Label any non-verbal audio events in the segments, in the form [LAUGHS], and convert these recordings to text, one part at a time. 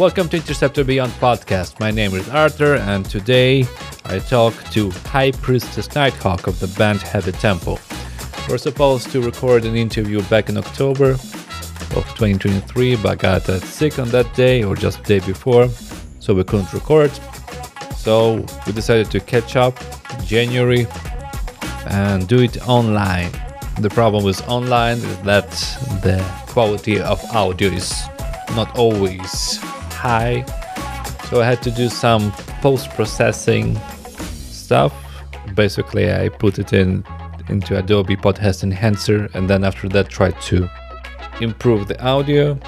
Welcome to Interceptor Beyond podcast. My name is Arthur, and today I talk to High Priestess Nighthawk of the band Heavy Temple. We're supposed to record an interview back in October of 2023, but got sick on that day or just the day before, so we couldn't record. So we decided to catch up in January and do it online. The problem with online is that the quality of audio is not always high. So I had to do some post processing stuff. Basically, I put it in into Adobe Podcast Enhancer and then after that tried to improve the audio.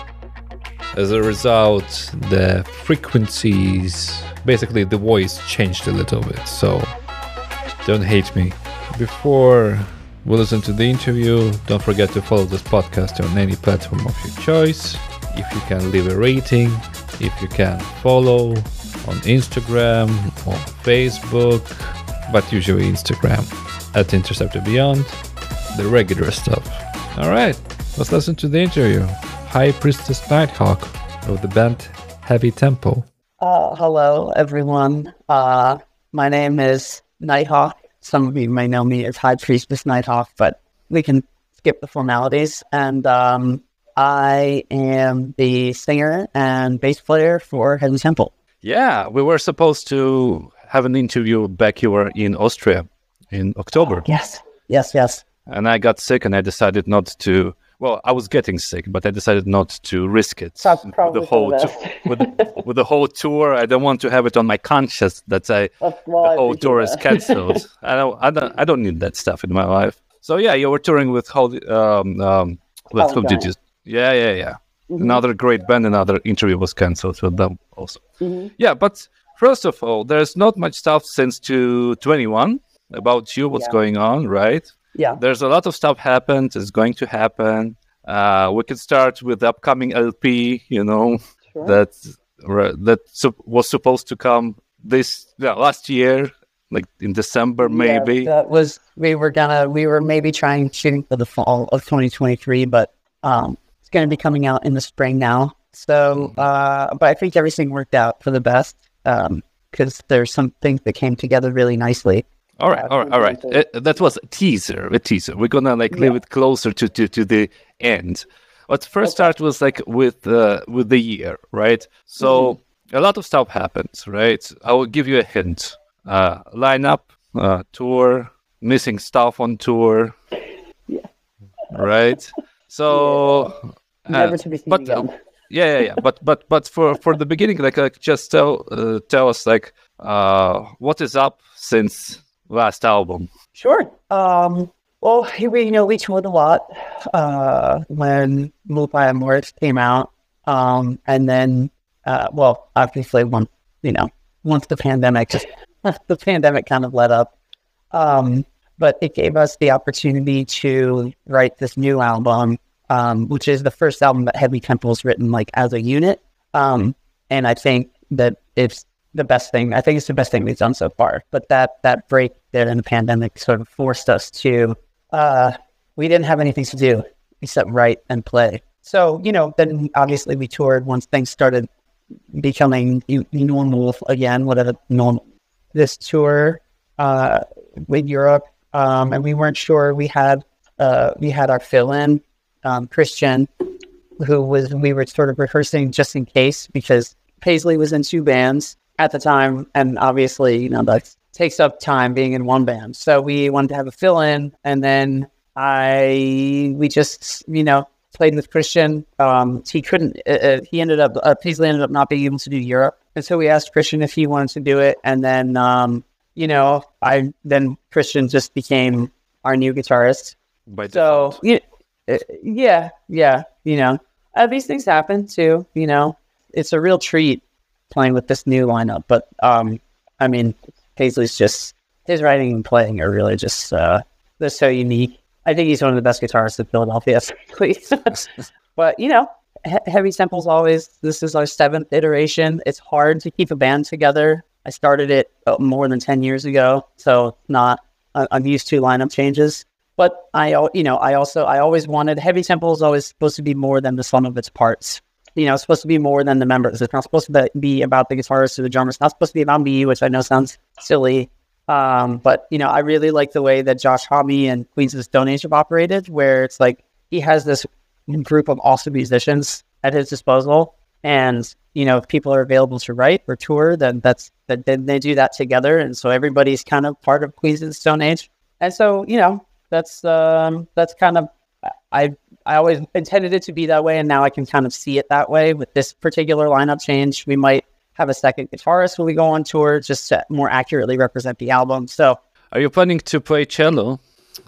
As a result, the frequencies, basically the voice changed a little bit. So don't hate me. Before we listen to the interview, don't forget to follow this podcast on any platform of your choice. If you can leave a rating, if you can follow on Instagram or Facebook, but usually Instagram at Interceptor Beyond, the regular stuff. All right, let's listen to the interview. High Priestess Nighthawk of the band Heavy Temple. Uh, hello, everyone. Uh, my name is Nighthawk. Some of you may know me as High Priestess Nighthawk, but we can skip the formalities. And um, I am the singer and bass player for Heavy Temple. Yeah, we were supposed to have an interview back here in Austria in October. Yes, yes, yes. And I got sick and I decided not to. Well, I was getting sick, but I decided not to risk it. That's with probably the whole for the tou- with, the, with the whole tour. I don't want to have it on my conscience that I Well, well, the whole appreciate tour is cancelled. [LAUGHS] I don't, I don't, I don't need that stuff in my life. So yeah, you were touring with Holy, um, um, with Holy whom did you? Yeah, yeah, yeah. Mm-hmm. Another great band. Another interview was cancelled with them also. Mm-hmm. Yeah, but first of all, there's not much stuff since to 21 about you. What's Yeah. going on, right? Yeah. There's a lot of stuff happened. Is going to happen. Uh, we can start with the upcoming LP. You know Sure. that that sup- was supposed to come this yeah, last year, like in December maybe. Yeah, that was we were gonna we were maybe trying shooting for the fall of 2023, but um, it's gonna be coming out in the spring now. So, uh, but I think everything worked out for the best um because there's some things that came together really nicely. all right, all right, all right. Uh, that was a teaser, a teaser. We're gonna like leave it closer to, to, to the end. But first start was like with uh, with the year, right? So a lot of stuff happens, right? I will give you a hint. Uh, lineup, uh, tour, missing stuff on tour, yeah. right? So Never to be seen but again. [LAUGHS] yeah, yeah, yeah. But but but for for the beginning, like, like just tell uh, tell us like uh what is up since last album. Sure. Um, well, we you know we toured a lot uh, when Lupi Amoris came out, um, and then uh, well, obviously once you know once the pandemic just [LAUGHS] the pandemic kind of let up, um, but it gave us the opportunity to write this new album, um, which is the first album that Heavy Temple's written like as a unit, um, and I think that it's the best thing. I think it's the best thing we've done so far. But that that break there in the pandemic sort of forced us to. Uh, we didn't have anything to do except write and play. So you know, then obviously we toured once things started becoming normal again. Whatever normal. This tour uh, with Europe, um, and we weren't sure. We had uh, we had our fill in um, Christian, who was we were sort of rehearsing just in case because Paisley was in two bands at the time, and obviously, you know, that takes up time being in one band. So we wanted to have a fill in, and then I we just you know played with Christian. Um, he couldn't. Uh, uh, he ended up uh, Paisley ended up not being able to do Europe, and so we asked Christian if he wanted to do it, and then um, you know I then Christian just became our new guitarist. By So yeah, uh, yeah, yeah. You know, uh, these things happen too. You know, it's a real treat playing with this new lineup. But um, I mean, Paisley's just his writing and playing are really just uh, they're so unique. I think he's one of the best guitarists in Philadelphia. [LAUGHS] [LAUGHS] But you know, he- Heavy Temple's always this is our seventh iteration. It's hard to keep a band together. I started it uh, more than ten years ago, so not I- I'm used to lineup changes. But I, you know, I also I always wanted Heavy Temple is always supposed to be more than the sum of its parts. you know, it's supposed to be more than the members. It's not supposed to be about the guitarist or the drummer. It's not supposed to be about me, which I know sounds silly. Um, but you know, I really like the way that Josh Homme and Queens of the Stone Age have operated, where it's like he has this group of awesome musicians at his disposal, and you know, if people are available to write or tour, then that's that then they do that together, and so everybody's kind of part of Queens of the Stone Age. And so, you know, that's um, that's kind of I I always intended it to be that way, and now I can kind of see it that way. With this particular lineup change, we might have a second guitarist when we go on tour, just to more accurately represent the album. So, are you planning to play cello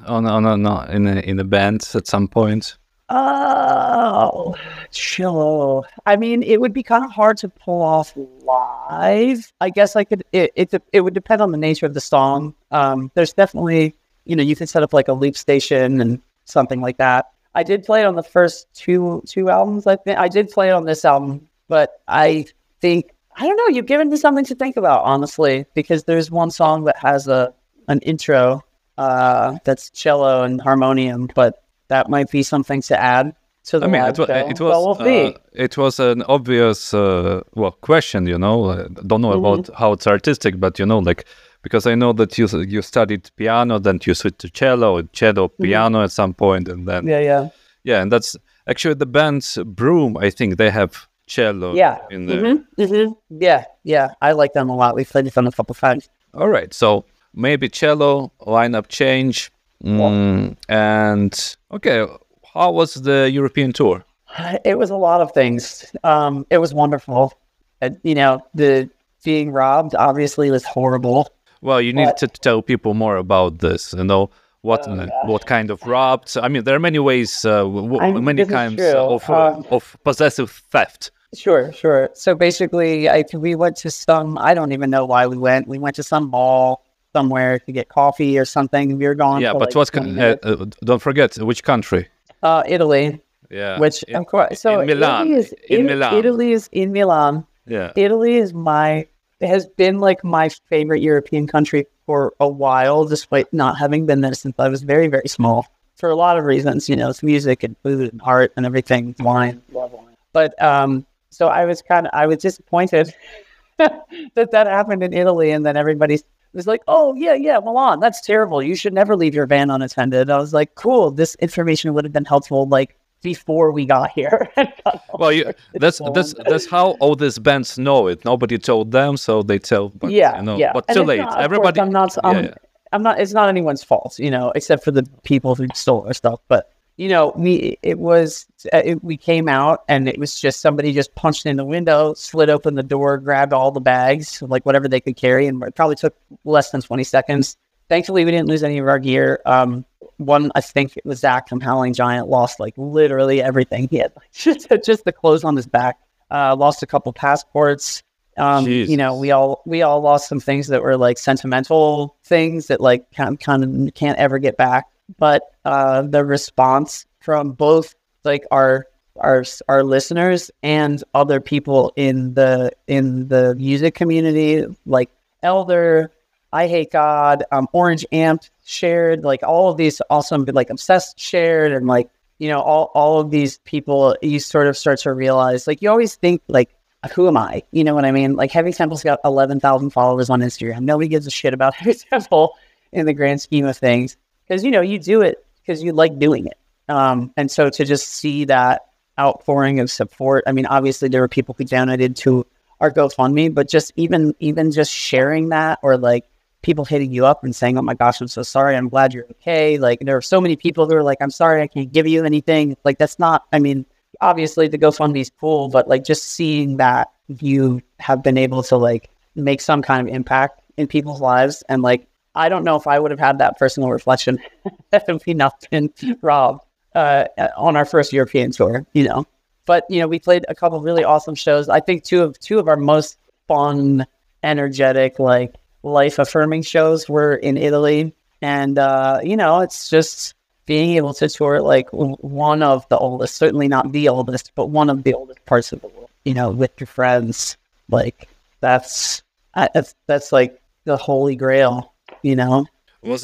on on, on in a, in a band at some point? Oh, cello. I mean, it would be kind of hard to pull off live. I guess I could. It it, it would depend on the nature of the song. Um, there's definitely you know you can set up like a loop station and something like that. I did play it on the first two two albums. I think I did play it on this album, but I think I don't know. You've given me something to think about, honestly, because there's one song that has a an intro uh, that's cello and harmonium, but that might be something to add to the I mean, it, was, it was uh, it was an obvious uh, well question, you know. I don't know mm-hmm. about how it's artistic, but you know, like because I know that you you studied piano, then you switched to cello, cello, mm-hmm. piano at some point, and then yeah, yeah, yeah, and that's actually the band's Brume. I think they have cello. Yeah, in there. Mm-hmm. Mm-hmm. Yeah, yeah, I like them a lot. We've played with them a couple times. All right, so maybe cello lineup change, mm, and okay, how was the European tour? [SIGHS] It was a lot of things. Um, it was wonderful. Uh, you know, the being robbed obviously was horrible. Well, you need but, to tell people more about this. You know what uh, what kind of robbed. I mean, there are many ways, uh, w- many kinds of uh, of possessive theft. Sure, sure. So basically, I we went to some. I don't even know why we went. We went to some mall somewhere to get coffee or something. We were gone. Yeah, but like what's con- uh, uh, don't forget which country? Uh, Italy. Yeah. Which in, of course, so in Milan. Italy is in, in Milan. Italy is in Milan. Yeah. Italy is my has been like my favorite European country for a while, despite not having been there since I was very, very small. For a lot of reasons, you know, it's music and food and art and everything, wine, love wine. But um, so I was kind of, I was disappointed [LAUGHS] that that happened in Italy, and then everybody was like, "Oh yeah, yeah, Milan, that's terrible. You should never leave your van unattended." I was like, "Cool, this information would have been helpful like before we got here. [LAUGHS] well, you, that's that's that's how all these bands know it. Nobody told them, so they tell. But, yeah, you know, yeah. But too late. Not, Everybody. Course, I'm not. Um, yeah, yeah. I'm not. It's not anyone's fault, you know, except for the people who stole our stuff. But you know, we it was uh, it, we came out and it was just somebody just punched in the window, slid open the door, grabbed all the bags, like whatever they could carry, and it probably took less than 20 seconds. Thankfully, we didn't lose any of our gear. Um, one, I think it was Zach from Howling Giant, lost like literally everything. He had like, [LAUGHS] just, just the clothes on his back. Uh, lost a couple passports. Um, you know, we all we all lost some things that were like sentimental things that like kind kind of can't ever get back. But uh, the response from both like our our our listeners and other people in the in the music community, like Elder, I Hate God, um, Orange Amps shared, like all of these awesome, like Obsessed shared, and like, you know, all, all of these people, you sort of start to realize, like, you always think, like, who am I? You know what I mean? Like, Heavy Temple's got 11,000 followers on Instagram. Nobody gives a shit about [LAUGHS] Heavy Temple in the grand scheme of things because, you know, you do it because you like doing it. Um, and so to just see that outpouring of support, I mean, obviously there were people who donated to our GoFundMe, but just even even just sharing that or like people hitting you up and saying, "Oh my gosh, I'm so sorry. I'm glad you're okay." Like there are so many people who are like, "I'm sorry, I can't give you anything." Like that's not. I mean, obviously the GoFundMe is cool, but like just seeing that you have been able to like make some kind of impact in people's lives, and like I don't know if I would have had that personal reflection [LAUGHS] had we not been robbed uh, on our first European tour. You know, but you know we played a couple really awesome shows. I think two of two of our most fun, energetic, like life affirming shows were in Italy. And, uh, you know, it's just being able to tour like one of the oldest, certainly not the oldest, but one of the oldest parts of the world, you know, with your friends. Like, that's, that's, that's like the holy grail, you know?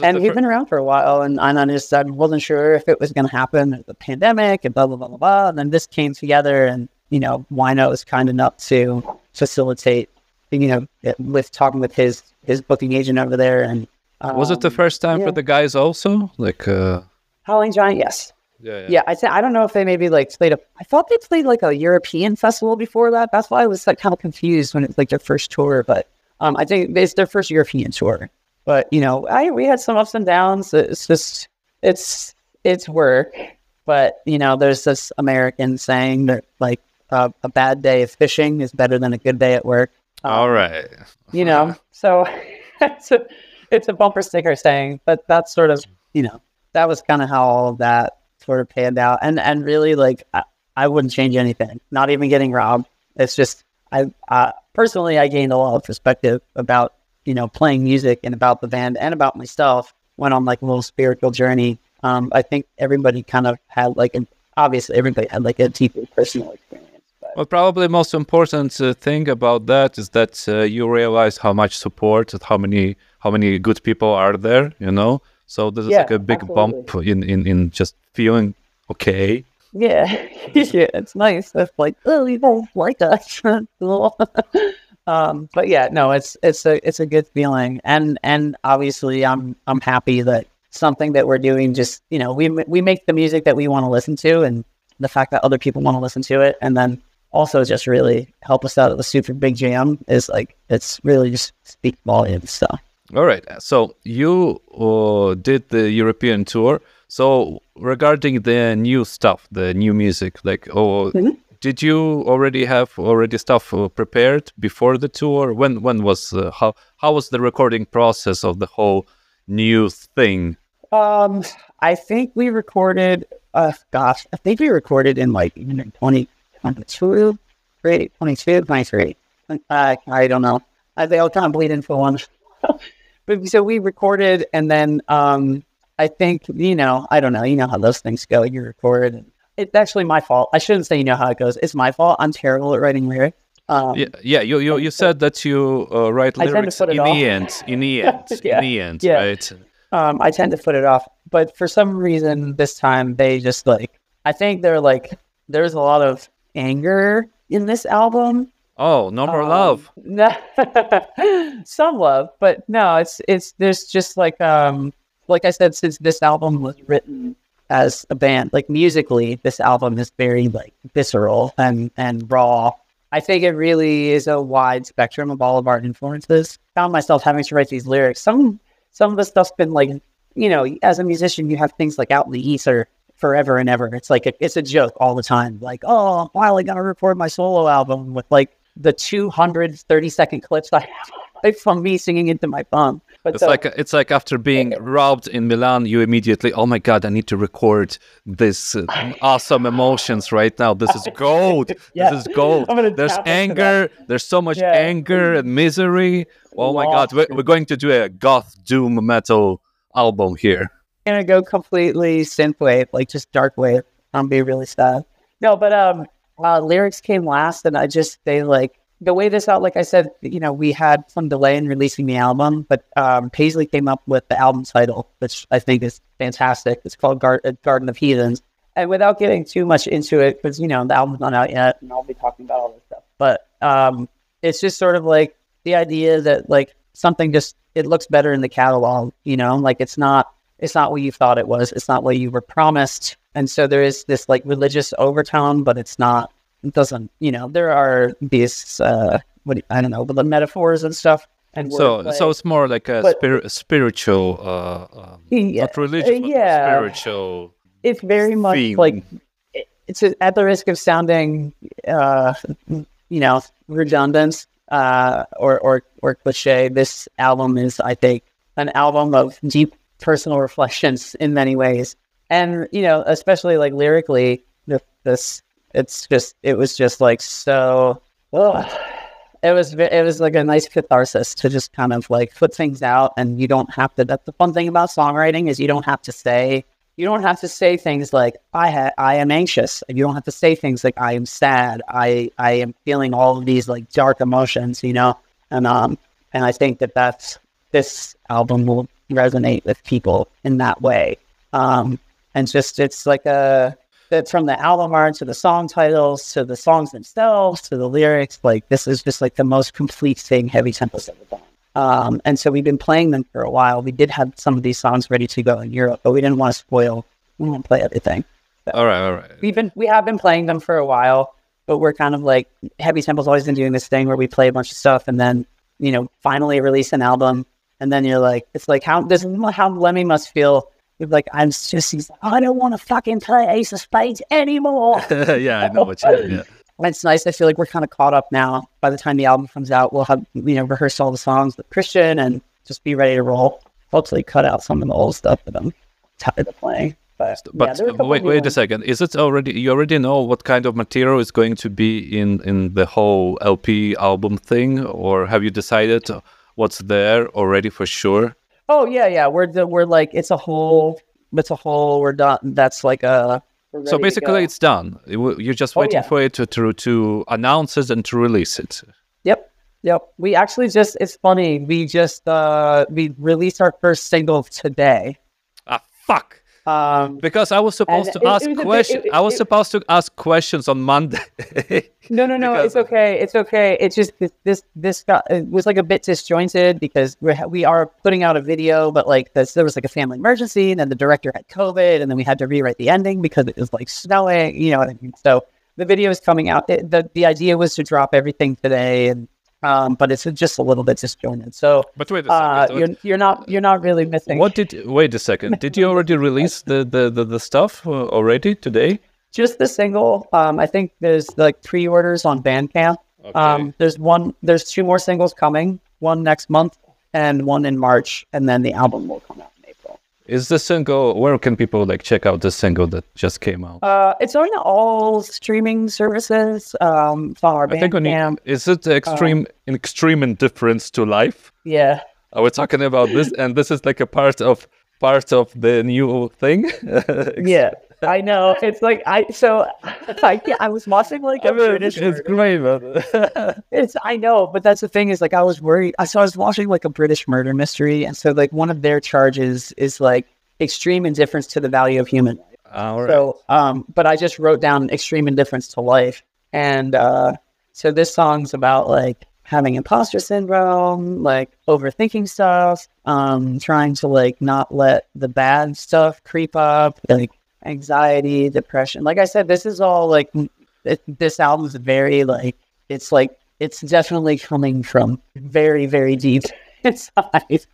and we've fir- been around for a while, and, and I just I wasn't sure if it was going to happen. The pandemic and blah blah blah blah blah, and then this came together, and you know, Wino was kind enough to facilitate, you know, with talking with his his booking agent over there. And um, was it the um, first time yeah. for the guys also? Like uh Howling Giant, yes. Yeah, yeah. yeah I th- I don't know if they maybe like played a. I thought they played like a European festival before that. That's why I was like kind of confused when it's like their first tour. But um, I think it's their first European tour. But you know, I we had some ups and downs. It's just it's it's work. But you know, there's this American saying that like uh, a bad day of fishing is better than a good day at work. Um, All right. you know, [LAUGHS] so [LAUGHS] it's a it's a bumper sticker saying, but that's sort of you know that was kind of how all of that sort of panned out. And and really, like I, I wouldn't change anything. Not even getting robbed. It's just I uh, personally I gained a lot of perspective about you know playing music and about the band and about myself. Went on like a little spiritual journey. Um, I think everybody kind of had like an obviously everybody had like a deeper personal experience. Well, probably the most important uh, thing about that is that uh, you realize how much support, how many how many good people are there. You know, so this is yeah, like a big absolutely. bump in, in in just feeling okay. Yeah, [LAUGHS] yeah, it's nice. It's like oh, you don't like us. [LAUGHS] um, but yeah, no, it's it's a it's a good feeling, and and obviously, I'm I'm happy that something that we're doing just you know we we make the music that we want to listen to, and the fact that other people want to listen to it, and then also just really help us out at the super big jam is like it's really just speak volumes. So. All right. So you uh, did the European tour. So regarding the new stuff, the new music, like oh, mm-hmm. did you already have already stuff uh, prepared before the tour? When when was uh, how how was the recording process of the whole new thing? Um, I think we recorded. Uh, gosh, I think we recorded in like 2022, 22, 23. Uh, I don't know. Uh, they all kind of bleed into one. [LAUGHS] but so we recorded, and then um, I think, you know, I don't know. You know how those things go. You record. It's actually my fault. I shouldn't say you know how it goes. It's my fault. I'm terrible at writing lyrics. Um, yeah, yeah. You you, you said that you uh, write lyrics in the end. In the [LAUGHS] end. yeah, in the end. Yeah. Right. Um, I tend to put it off, but for some reason this time they just like. I think they're like there's a lot of anger in this album. Oh, no more um, love. No, [LAUGHS] some love, but no, it's it's there's just like um like I said, since this album was written as a band, like musically, this album is very like visceral and and raw. I think it really is a wide spectrum of all of our influences. Found myself having to write these lyrics. Some some of the stuff's been like, you know, as a musician, you have things like out in the ether forever and ever. It's like a, it's a joke all the time. Like, oh, I'm finally gonna record my solo album with like the 230 second clips I have from me singing into my phone. But it's so, like it's like after being robbed in Milan, you immediately, oh my god, I need to record this uh, awesome emotions right now. This is [LAUGHS] gold. yeah. This is gold. There's anger. There's so much yeah. anger and misery. Oh my god, we're, we're, going to do a goth doom metal album here. Gonna go completely synthwave, like just dark wave. I'm be really sad. No, but um, uh, lyrics came last, and I just they like the way this out, like I said, you know, we had some delay in releasing the album, but um, Paisley came up with the album title, which I think is fantastic. It's called Gar- uh, Garden of Heathens. And without getting too much into it, because, you know, the album's not out yet, and I'll be talking about all this stuff. But um, it's just sort of like the idea that, like, something just, it looks better in the catalog, you know, like it's not, it's not what you thought it was. It's not what you were promised. And so there is this, like, religious overtone, but it's not it doesn't you know there are these uh what do you, i don't know but the metaphors and stuff and so so it's more like a but, spiritual uh um, yeah, not religious yeah spiritual it's very much theme. like it's at the risk of sounding uh you know redundant uh or or or cliche this album is i think an album of deep personal reflections in many ways and you know especially like lyrically this it's just it was just like so it was it was like a nice catharsis to just kind of like put things out and you don't have to that's the fun thing about songwriting is you don't have to say you don't have to say things like I ha- I am anxious. You don't have to say things like I am sad. I I am feeling all of these like dark emotions, you know. And um and I think that that's this album will resonate with people in that way. Um and just it's like a from the album art to the song titles to the songs themselves to the lyrics, like this is just like the most complete thing Heavy Temple's ever done. Um, and so we've been playing them for a while. We did have some of these songs ready to go in Europe, but we didn't want to spoil. We didn't play everything. All right, all right. We've been we have been playing them for a while, but we're kind of like Heavy Temple's always been doing this thing where we play a bunch of stuff and then you know finally release an album, and then you're like, it's like how this is how Lemmy must feel. Like I'm just he's like, I don't want to fucking play Ace of Spades anymore. [LAUGHS] yeah, I know what you mean. Yeah. it's nice. I feel like we're kind of caught up now. By the time the album comes out, we'll have you know rehearsed all the songs with Christian and just be ready to roll. Hopefully, cut out some of the old stuff that I'm tired of playing. But, yeah, But a couple wait, wait a second. Is it already? You already know what kind of material is going to be in in the whole LP album thing, or have you decided what's there already for sure? Oh yeah, yeah. We're the, we're like it's a whole. It's a whole. We're done. That's like a. So basically, it's done. You're just Oh, waiting yeah. for it to, to to announce it and to release it. Yep. Yep. We actually just. It's funny. We just. uh We released our first single today. Ah, fuck. Um. Because I was supposed to it- ask was a bit- questions. I was it- supposed to ask questions on Monday. [LAUGHS] No, no, no. It's okay. It's okay. It's just this. This, this got it was like a bit disjointed because we ha- we are putting out a video, but like this, there was like a family emergency, and then the director had COVID, and then we had to rewrite the ending because it was like snowing. You know what I mean? So the video is coming out. It, the The idea was to drop everything today, and um, but it's just a little bit disjointed. So but wait a uh, second. you're you're not you're not really missing. what did? Wait a second. Did you already release the the the, the stuff uh, already today? just the single. Um, I think there's like pre-orders on Bandcamp. Um, there's one. There's two more singles coming. One next month and one in March, and then the album will come out in April. Is the single? Where can people like check out the single that just came out? Uh, it's on all streaming services. Um, on I think you, Bandcamp. is it extreme an extreme indifference to life? Yeah. Are we talking about this? And this is like a part of part of the new thing. [LAUGHS] Yeah. I know. It's like I so I I was watching like [LAUGHS] a British it's murder- great. [LAUGHS] It's I know, but that's the thing is like I was worried. I so I was watching like a British murder mystery, and so like one of their charges is like extreme indifference to the value of human life. All right. So, um, but I just wrote down extreme indifference to life, and uh, so this song's about like having imposter syndrome, like overthinking stuff, um, trying to like not let the bad stuff creep up, like anxiety, depression. Like I said, this is all like it, this album's very like it's like it's definitely coming from very very deep [LAUGHS] inside.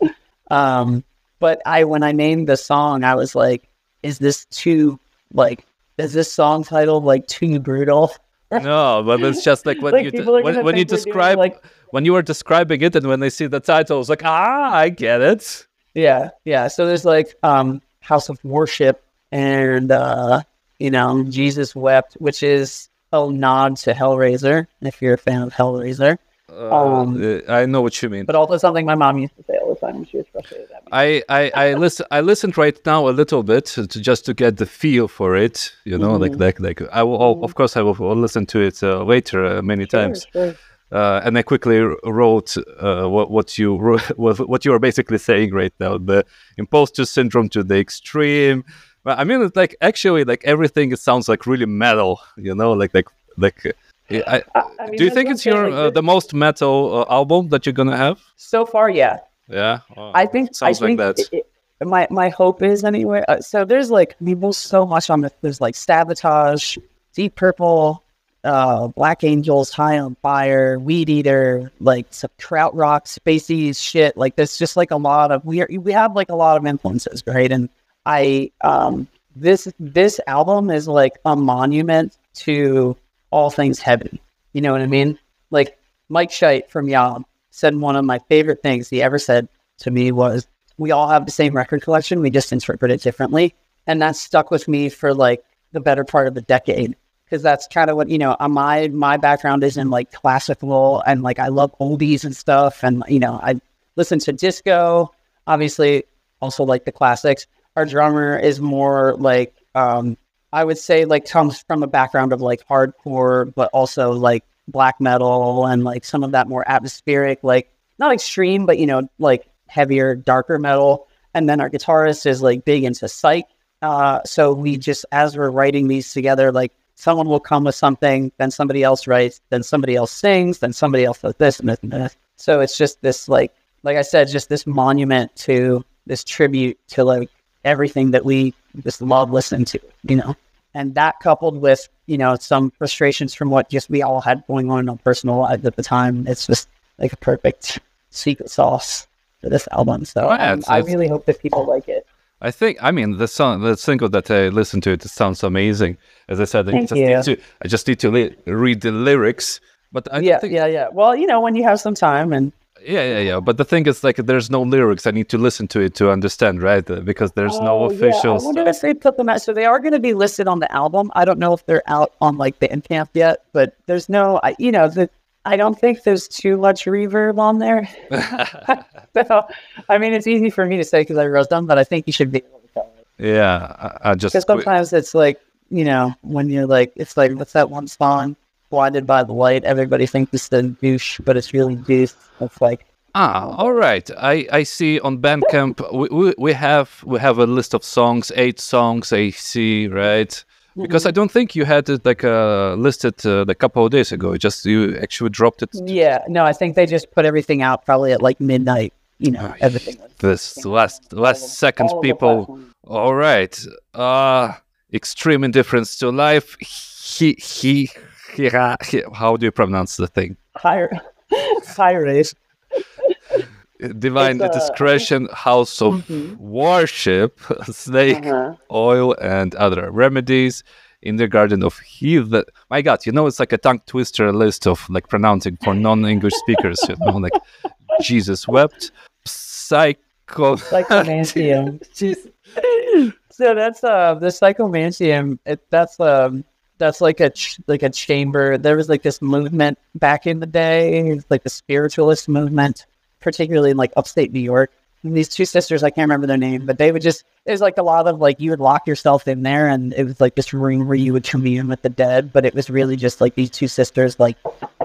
[LAUGHS] um, but I when I named the song, I was like, is this too like is this song title like too brutal? [LAUGHS] no, but it's just like when Like, you are when, when you we're doing, describe like- when you were describing it and when they see the title, it's like ah, I get it. Yeah, yeah. So there's like um House of Worship and uh you know Jesus Wept, which is a nod to Hellraiser, if you're a fan of Hellraiser. Um, Uh, I know what you mean. But also something my mom used to say all the time when she was frustrated at me. I I I [LAUGHS] listen. I listened right now a little bit to, just to get the feel for it. You know, like like like I will. I'll- Of course, I will, will listen to it uh, later uh, many times. Sure, sure. Uh, and I quickly wrote uh, what what you wrote, [LAUGHS] what, what you are basically saying right now. The imposter syndrome to the extreme. But I mean, it's like actually, like everything. It sounds like really metal. You know, like like like. I, I mean, do you think it's your like, uh, the most metal uh, album that you're gonna have? So far, yeah. Yeah, Oh, I think sounds I think like that. it- it- my my hope is anyway. Uh, so there's like mean, so much on. There's like sabotage, deep purple, uh, black angels, high on fire, weed eater, like some kraut rock, spacey shit. Like there's just like a lot of we are, we have like a lot of influences, right? And I um this this album is like a monument to all things heavy. You know what I mean? Like Mike Scheidt from Yob said one of my favorite things he ever said to me was, "We all have the same record collection. We just interpret it differently," and that stuck with me for like the better part of the decade because that's kind of what you know. uh, My my background is in like classical and like I love oldies and stuff, and you know I listen to disco, obviously also like the classics. Our drummer is more like um, I would say like comes from a background of like hardcore, but also like black metal and like some of that more atmospheric, like not extreme, but you know, like heavier, darker metal. And then our guitarist is like big into psych Uh, so we just, as we're writing these together, like someone will come with something, then somebody else writes, then somebody else sings, then somebody else does this and this and this. So it's just this, like, like I said, just this monument to this tribute to like everything that we just love listening to, you know. And that coupled with, you know, some frustrations from what just we all had going on in our personal lives at the time, it's just like a perfect secret sauce for this album. So Oh, yeah, um, I really hope that people like it. I think I mean the song, the single that I listened to, it sounds amazing. As I said, I just to I just need to li- read the lyrics. But I yeah, think, yeah, yeah. Well, you know, when you have some time and yeah, yeah, yeah. But the thing is, like, there's no lyrics. I need to listen to it to understand, right? Uh, Because there's no Oh, official. Yeah. I wonder if they put them out. So they are going to be listed on the album. I don't know if they're out on like Bandcamp yet, but there's no, I, you know, the, I don't think there's too much reverb on there. [LAUGHS] [LAUGHS] so, I mean, it's easy for me to say because I wrote them, but I think you should be able to tell. Yeah, I, I just Because sometimes it's like, you know, when you're like, it's like, what's that one song? Blinded by the light. Everybody thinks it's the douche, but it's really deuce. It's like, Ah, all right. I, I see on Bandcamp we, we, we have we have a list of songs, eight songs. I see, right? Because I don't think you had it like uh, listed uh, a couple of days ago. Just you actually dropped it yeah, no, I think they just put everything out probably at like midnight. You know, everything. this last last seconds. all People, all right. Uh extreme indifference to life. He he, he how do you pronounce the thing? higher [LAUGHS] race. [LAUGHS] Divine It's, uh, discretion, house of worship, [LAUGHS] snake Uh-huh. oil, and other remedies in the garden of heathen. My God, you know, it's like a tongue twister list of like pronouncing for non-English speakers. You know, like Jesus wept, psycho. Psychomanteum. so that's uh the psychomanteum. It, that's um that's like a ch- like a chamber. There was like this movement back in the day, like the spiritualist movement, particularly in like upstate New York. And these two sisters, I can't remember their name, but they would just it was like a lot of like you would lock yourself in there, and it was like this room where you would commune with the dead. But it was really just like these two sisters like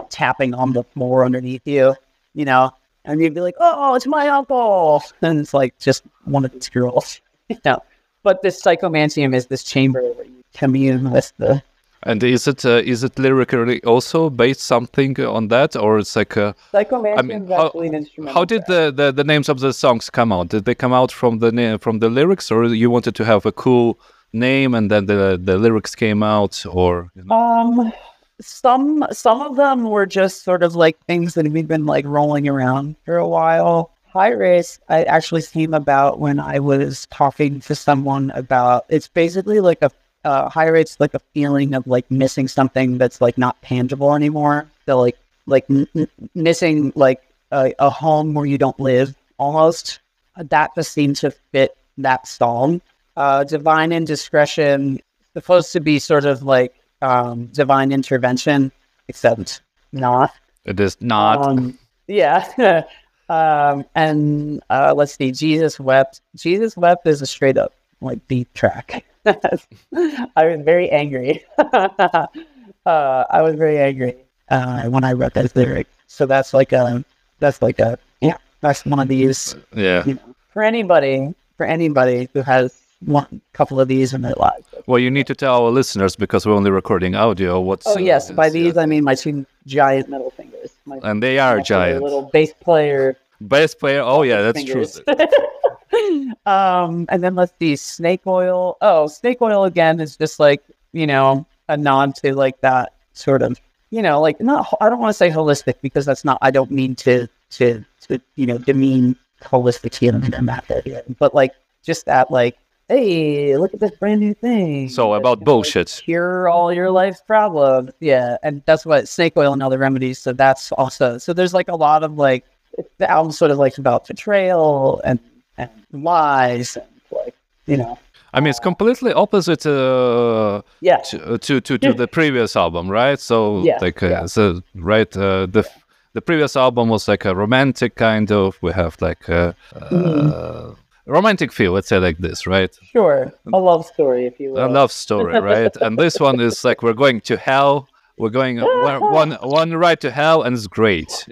tapping on the floor underneath you, you know. And you'd be like, "Oh, it's my uncle," [LAUGHS] and it's like just one of these girls, [LAUGHS] you know. But this psychomanteum is this chamber where you commune with the And is it uh, is it lyrically also based something on that, or it's like uh, psychomanteum. I mean, how, actually an instrumental how did the, the, the names of the songs come out? Did they come out from the from the lyrics, or you wanted to have a cool name and then the the lyrics came out, or you know? Um, some some of them were just sort of like things that we've been like rolling around for a while. Hiraeth, I actually came about when I was talking to someone about. It's basically like a uh, hiraeth's like a feeling of like missing something that's like not tangible anymore. So like like m- m- missing like a, a home where you don't live almost. That just seemed to fit that song. Uh, divine indiscretion supposed to be sort of like um, divine intervention, except not. it is not. Um, yeah. [LAUGHS] um, and uh, let's see, Jesus wept. Jesus wept is a straight up like beat track. [LAUGHS] I was very angry. [LAUGHS] uh, I was very angry uh, when I wrote that lyric. So that's like a that's like a yeah. That's one of these yeah. you know, for anybody for anybody who has one couple of these in their lives. Well, you need to tell our listeners because we're only recording audio. What's Oh uh, yes, by these yeah. I mean my two giant metal fingers. My and they are giant. little bass player Bass player. Oh yeah, that's fingers. true. [LAUGHS] [LAUGHS] um, and then let's see, snake oil. Oh, snake oil again is just like you know a nod to like that sort of you know like not. I don't want to say holistic because that's not. I don't mean to to to you know demean holistic healing and that but like just that like. Hey, look at this brand new thing. So about gonna, like, bullshit. cure all your life's problems. Yeah, and that's what snake oil and other remedies. So that's also so. There's like a lot of like the album sort of like about betrayal and and lies and like you know I mean, it's completely opposite uh, yeah to, to to to the previous album, right? So Yeah, like uh, yeah. so right uh, the the previous album was like a romantic kind of. We have like a, uh, Mm-hmm. romantic feel, let's say like this, right? sure a love story if you will. A love story, right? and this one is like we're going to hell. We're going uh, one [LAUGHS] one one ride to hell, and it's great.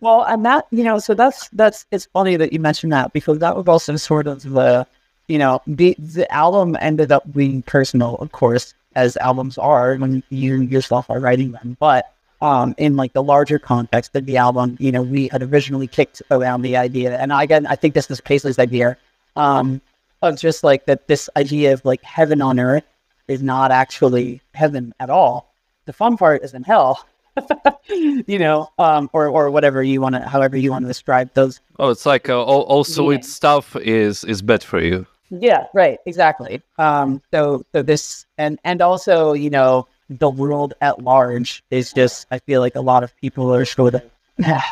Well, and that you know, so that's that's it's funny that you mentioned that because that was also sort of the you know, the the album ended up being personal, of course, as albums are when you yourself are writing them. But um, in like the larger context of the album, you know, we had originally kicked around the idea, and again, I think this is Paisley's idea, um, of just like that this idea of like heaven on earth is not actually heaven at all. The fun part is in hell. [LAUGHS] you know, um, or or whatever you want to, however you want to describe those. Oh, it's like uh, all, all sweet yeah. stuff is is bad for you. Yeah, right, exactly. Um, so so this and and also you know the world at large is just I feel like a lot of people are sort of [SIGHS]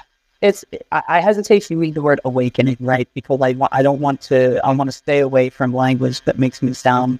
it's I, I hesitate to read the word awakening right because I want I don't want to I want to stay away from language that makes me sound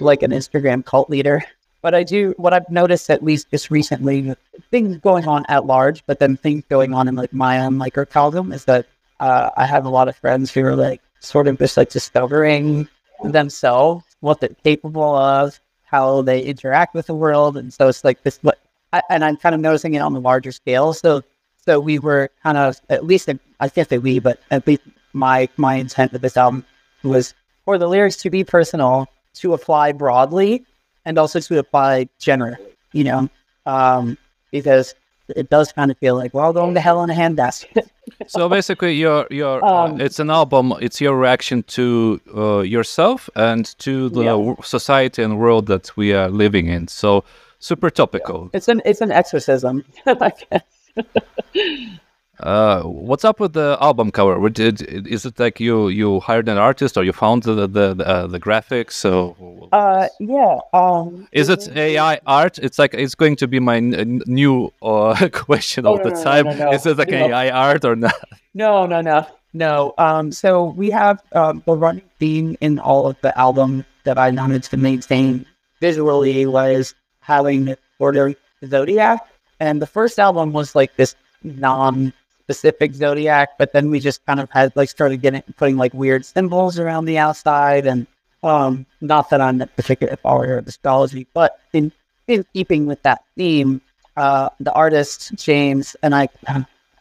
like an Instagram cult leader. But I do what I've noticed at least just recently, things going on at large, but then things going on in like my own microcosm is that uh, I have a lot of friends who are like sort of just like discovering themselves, what they're capable of, how they interact with the world, and so it's like this. What I, and I'm kind of noticing it on the larger scale. So so we were kind of at least I can't say we, but at least my my intent with this album was for the lyrics to be personal, to apply broadly, and also to apply generally, you know, um, because it does kind of feel like, well, going to hell in a handbasket. [LAUGHS] so basically, your your uh, um, uh, it's an album. It's your reaction to uh, yourself and to the yeah. society and world that we are living in. So super topical. Yeah. It's an it's an exorcism, [LAUGHS] I guess. [LAUGHS] Uh, what's up with the album cover? Did, is it like you you hired an artist or you found the the the, uh, the graphics? So uh, yeah. Um, is it AI art? It's like it's going to be my n- new uh, [LAUGHS] question oh, all no, the no, time. No, is it like AI art or not? [LAUGHS] No, no, no, no. Um, so we have um, the running theme in all of the album that I wanted to maintain visually was having order zodiac, and the first album was like this non specific zodiac, but then we just kind of had like started getting putting like weird symbols around the outside, and um, not that I'm a particular follower of astrology, but in in keeping with that theme, uh, the artist James and I.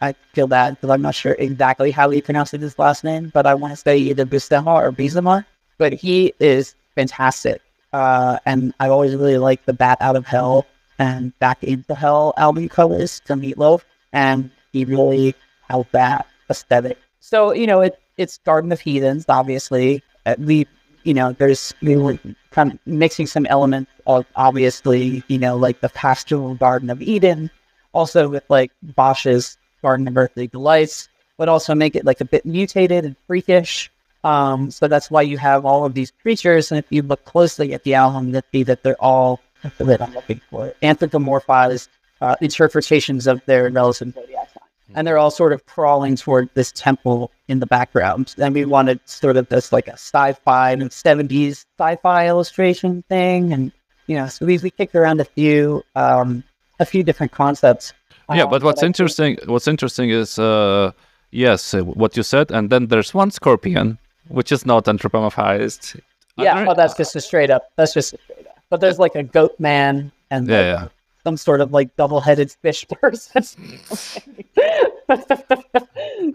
I feel bad because I'm not sure exactly how he pronounces his last name, but I want to say either Buscema or Bizema. But he is fantastic. Uh, and I always really liked the Bat Out of Hell and Back into Hell album covers to Meatloaf. And he really has that aesthetic. So, you know, it, it's Garden of Heathens, obviously. Uh, we, you know, there's we were kind of mixing some elements of obviously, you know, like the pastoral Garden of Eden, also with like Bosch's Garden of Earthly Delights, but also make it like a bit mutated and freakish. Um, so that's why you have all of these creatures. And if you look closely at the album, that see that they're all I'm looking for anthropomorphized uh, interpretations of their relative zodiac and they're all sort of crawling toward this temple in the background. And we wanted sort of this like a sci-fi and 70s sci-fi illustration thing. And, you know, so we, we kicked around a few, um, a few different concepts. Yeah, but what's interesting, think... what's interesting is, uh, yes, uh, what you said. And then there's one scorpion, which is not anthropomorphized. Yeah, well, that's just a straight up, that's just a straight up. But there's like a goat man and yeah, yeah some sort of like double-headed fish [LAUGHS] person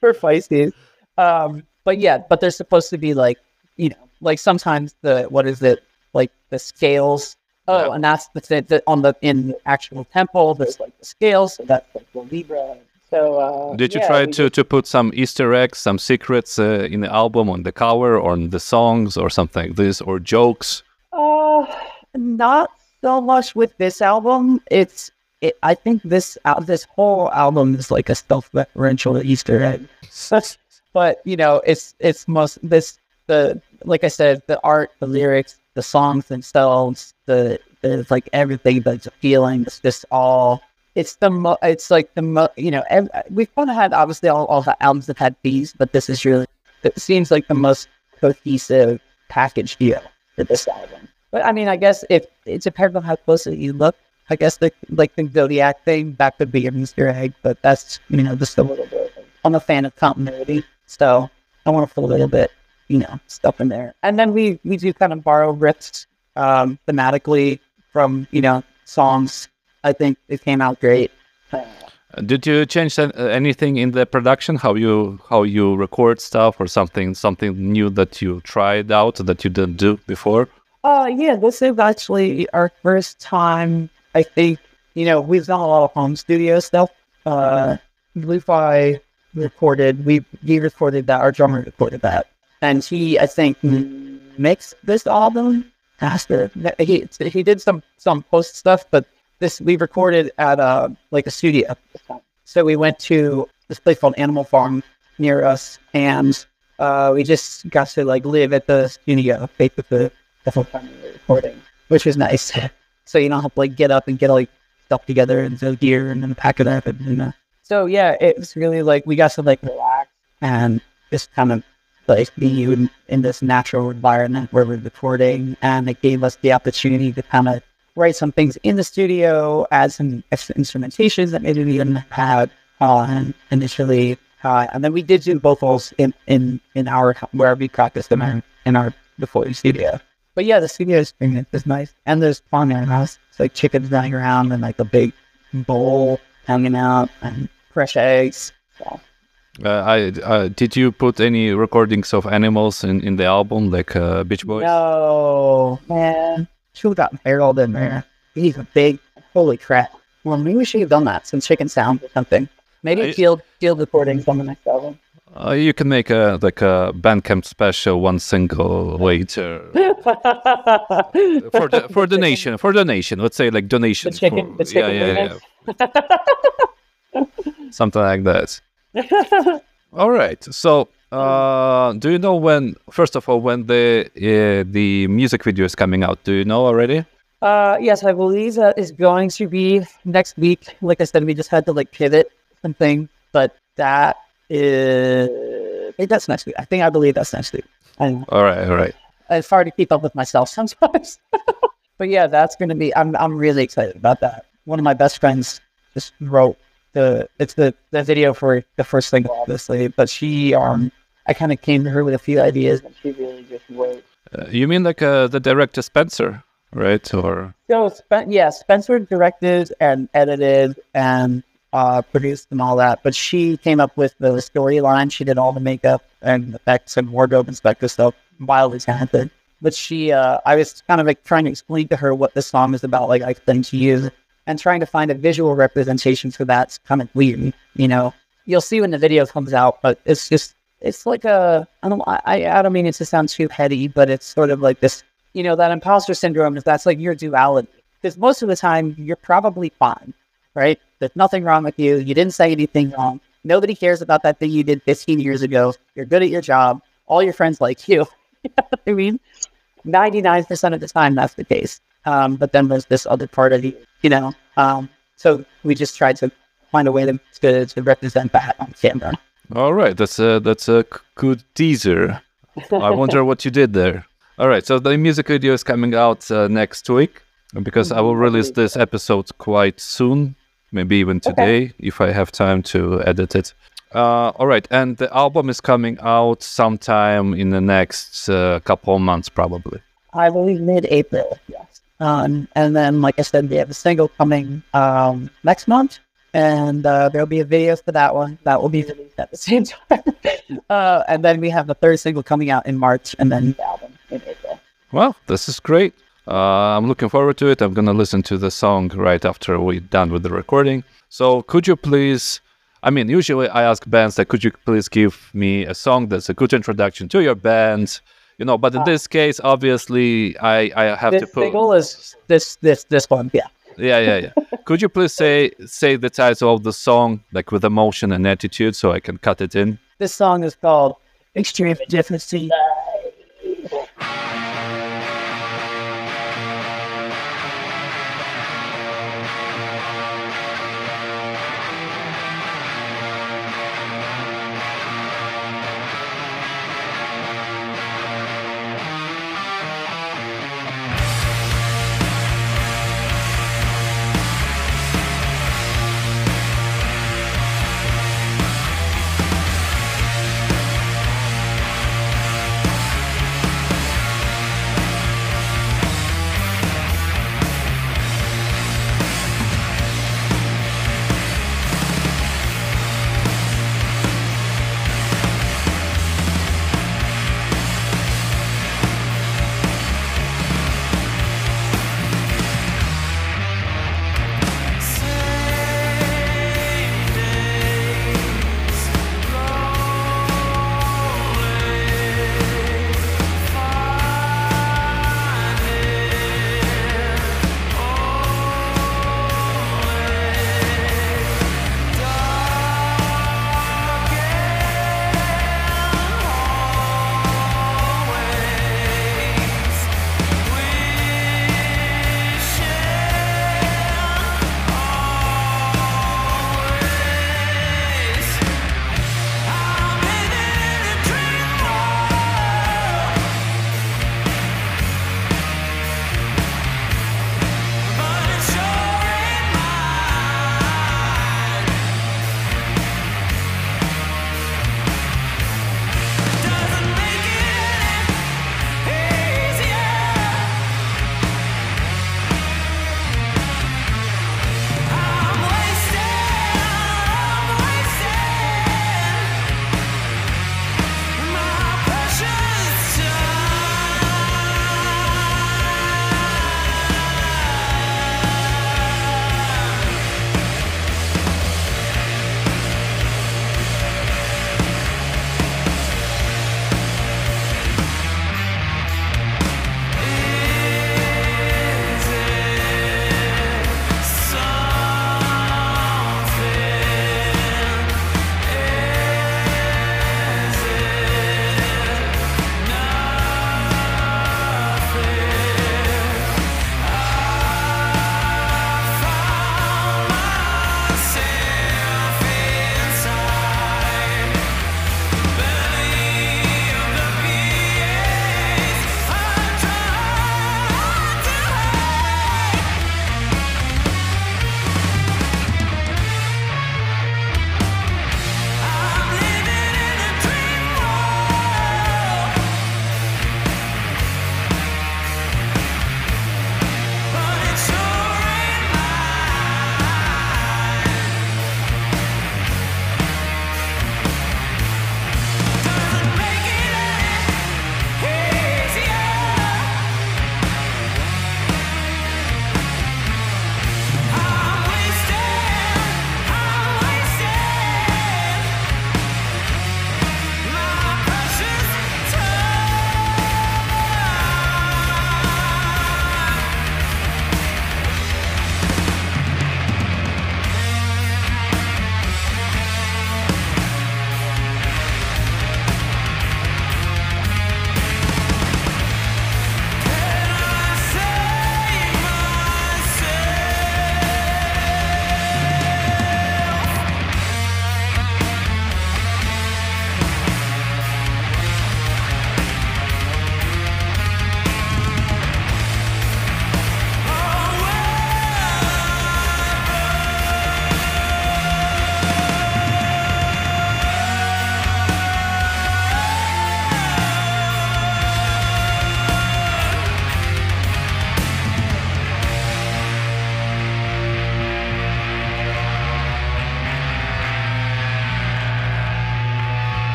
for Pisces. Um, but yeah, but they're supposed to be like, you know, like sometimes the what is it like the scales? Oh, yeah. and that's the, the on the in the actual temple. There's like the scales, so that's like the libra. So uh, did you yeah, try to, to put some Easter eggs, some secrets uh, in the album, on the cover, or on the songs, or something like this, or jokes? Uh, not so much with this album. It's it, I think this uh, this whole album is like a self-referential Easter egg. [LAUGHS] but you know, it's it's most this the like I said, the art, the lyrics, the songs themselves, the like everything that's feeling. It's just all. It's the mo- it's like the mo- you know ev- we've kind of had obviously all, all the albums have had these, but this is really it seems like the most cohesive package deal for this album. But I mean, I guess if it depends on how closely you look. I guess the like the zodiac thing that could be an Easter egg, but that's you know just a little bit. I'm a fan of continuity, so I want to put a little bit you know stuff in there. And then we we do kind of borrow riffs um, thematically from you know songs. I think it came out great. Did you change uh, anything in the production? How you how you record stuff or something something new that you tried out that you didn't do before? Uh, yeah, this is actually our first time. I think you know we've done a lot of home studio stuff. Uh, Bluefy recorded. We we recorded that. Our drummer recorded that, and he I think mixed this album. Master. He he did some some post stuff, but this we recorded at uh like a studio. So we went to this place called Animal Farm near us, and uh, we just got to like live at the studio, the the whole time we were recording, which was nice. [LAUGHS] so you don't have to like get up and get like stuff together and so gear and then pack it up and, and uh, so yeah, it was really like we got to like relax and just kind of like be in, in this natural environment where we're recording, and it gave us the opportunity to kind of write some things in the studio, add some instrumentations that maybe we didn't have uh, initially. Uh, and then we did do vocals in, in, in our where we practiced them in, in our recording studio. But yeah, the studio experience is nice, and there's fun in house. It's like chickens running around and like a big bowl hanging out and fresh eggs. So. Uh, I uh, did you put any recordings of animals in, in the album like uh, Beach Boys? No, man. Should have gotten Harold in there. He's a big. Holy crap. Well, maybe we should have done that. Some chicken sound or something. Maybe I- field field recordings on the next album. Uh, you can make a like a Bandcamp special, one single later for the for donation for donation. Let's say like donation. The chicken- for- the chicken yeah, yeah, yeah. [LAUGHS] Something like that. All right. So, uh, do you know when? First of all, when the uh, the music video is coming out? Do you know already? Uh, yes, I believe that is going to be next week. Like I said, we just had to like pivot something, but that think that's next week. I think I believe that's next week. And All right. All right. it's hard to keep up with myself sometimes. [LAUGHS] but yeah, that's going to be. I'm I'm really excited about that. One of my best friends just wrote the it's the the video for the first single, obviously. But she um I kind of came to her with a few ideas, and she really just wrote. Uh, you mean like uh, the director Spencer, right? Or So Spen- yeah, Spencer directed and edited and uh, produced and all that, but she came up with the storyline. She did all the makeup and effects and wardrobe and spectre stuff. Wildly talented. But she, uh, I was kind of like trying to explain to her what the song is about, like I think to use, and trying to find a visual representation for that's kind of weird. You know, you'll see when the video comes out, but it's just it's like a I don't I I don't mean it to sound too heady, but it's sort of like this you know that imposter syndrome. If that's like your duality, because most of the time you're probably fine, right? There's nothing wrong with you. You didn't say anything wrong. Nobody cares about that thing you did 15 years ago. You're good at your job. All your friends like you. [LAUGHS] you know I mean, 99% of the time that's the case. Um, but then there's this other part of you, you know. Um, so we just tried to find a way to, to, to represent that on camera. all right, that's a that's a good teaser. I wonder what you did there. All right, so the music video is coming out uh, next week because I will release this episode quite soon, maybe even today if I have time to edit it. Uh, all right, and the album is coming out sometime in the next uh, couple of months, probably. I believe mid-April. Yes. Um, and then, like I said, we have a single coming um, next month, and uh, there'll be a video for that one that will be released at the [LAUGHS] same time. [LAUGHS] uh, and then we have the third single coming out in March, and then the album in April. Well, this is great. Uh, I'm looking forward to it. I'm gonna listen to the song right after we're done with the recording. So, could you please? I mean, usually I ask bands that could you please give me a song that's a good introduction to your band, you know. But in this case, obviously, I I have to put. single is this this this one. Yeah. Yeah, yeah, yeah. [LAUGHS] could you please say say the title of the song like with emotion and attitude so I can cut it in? This song is called "Extreme Indifference."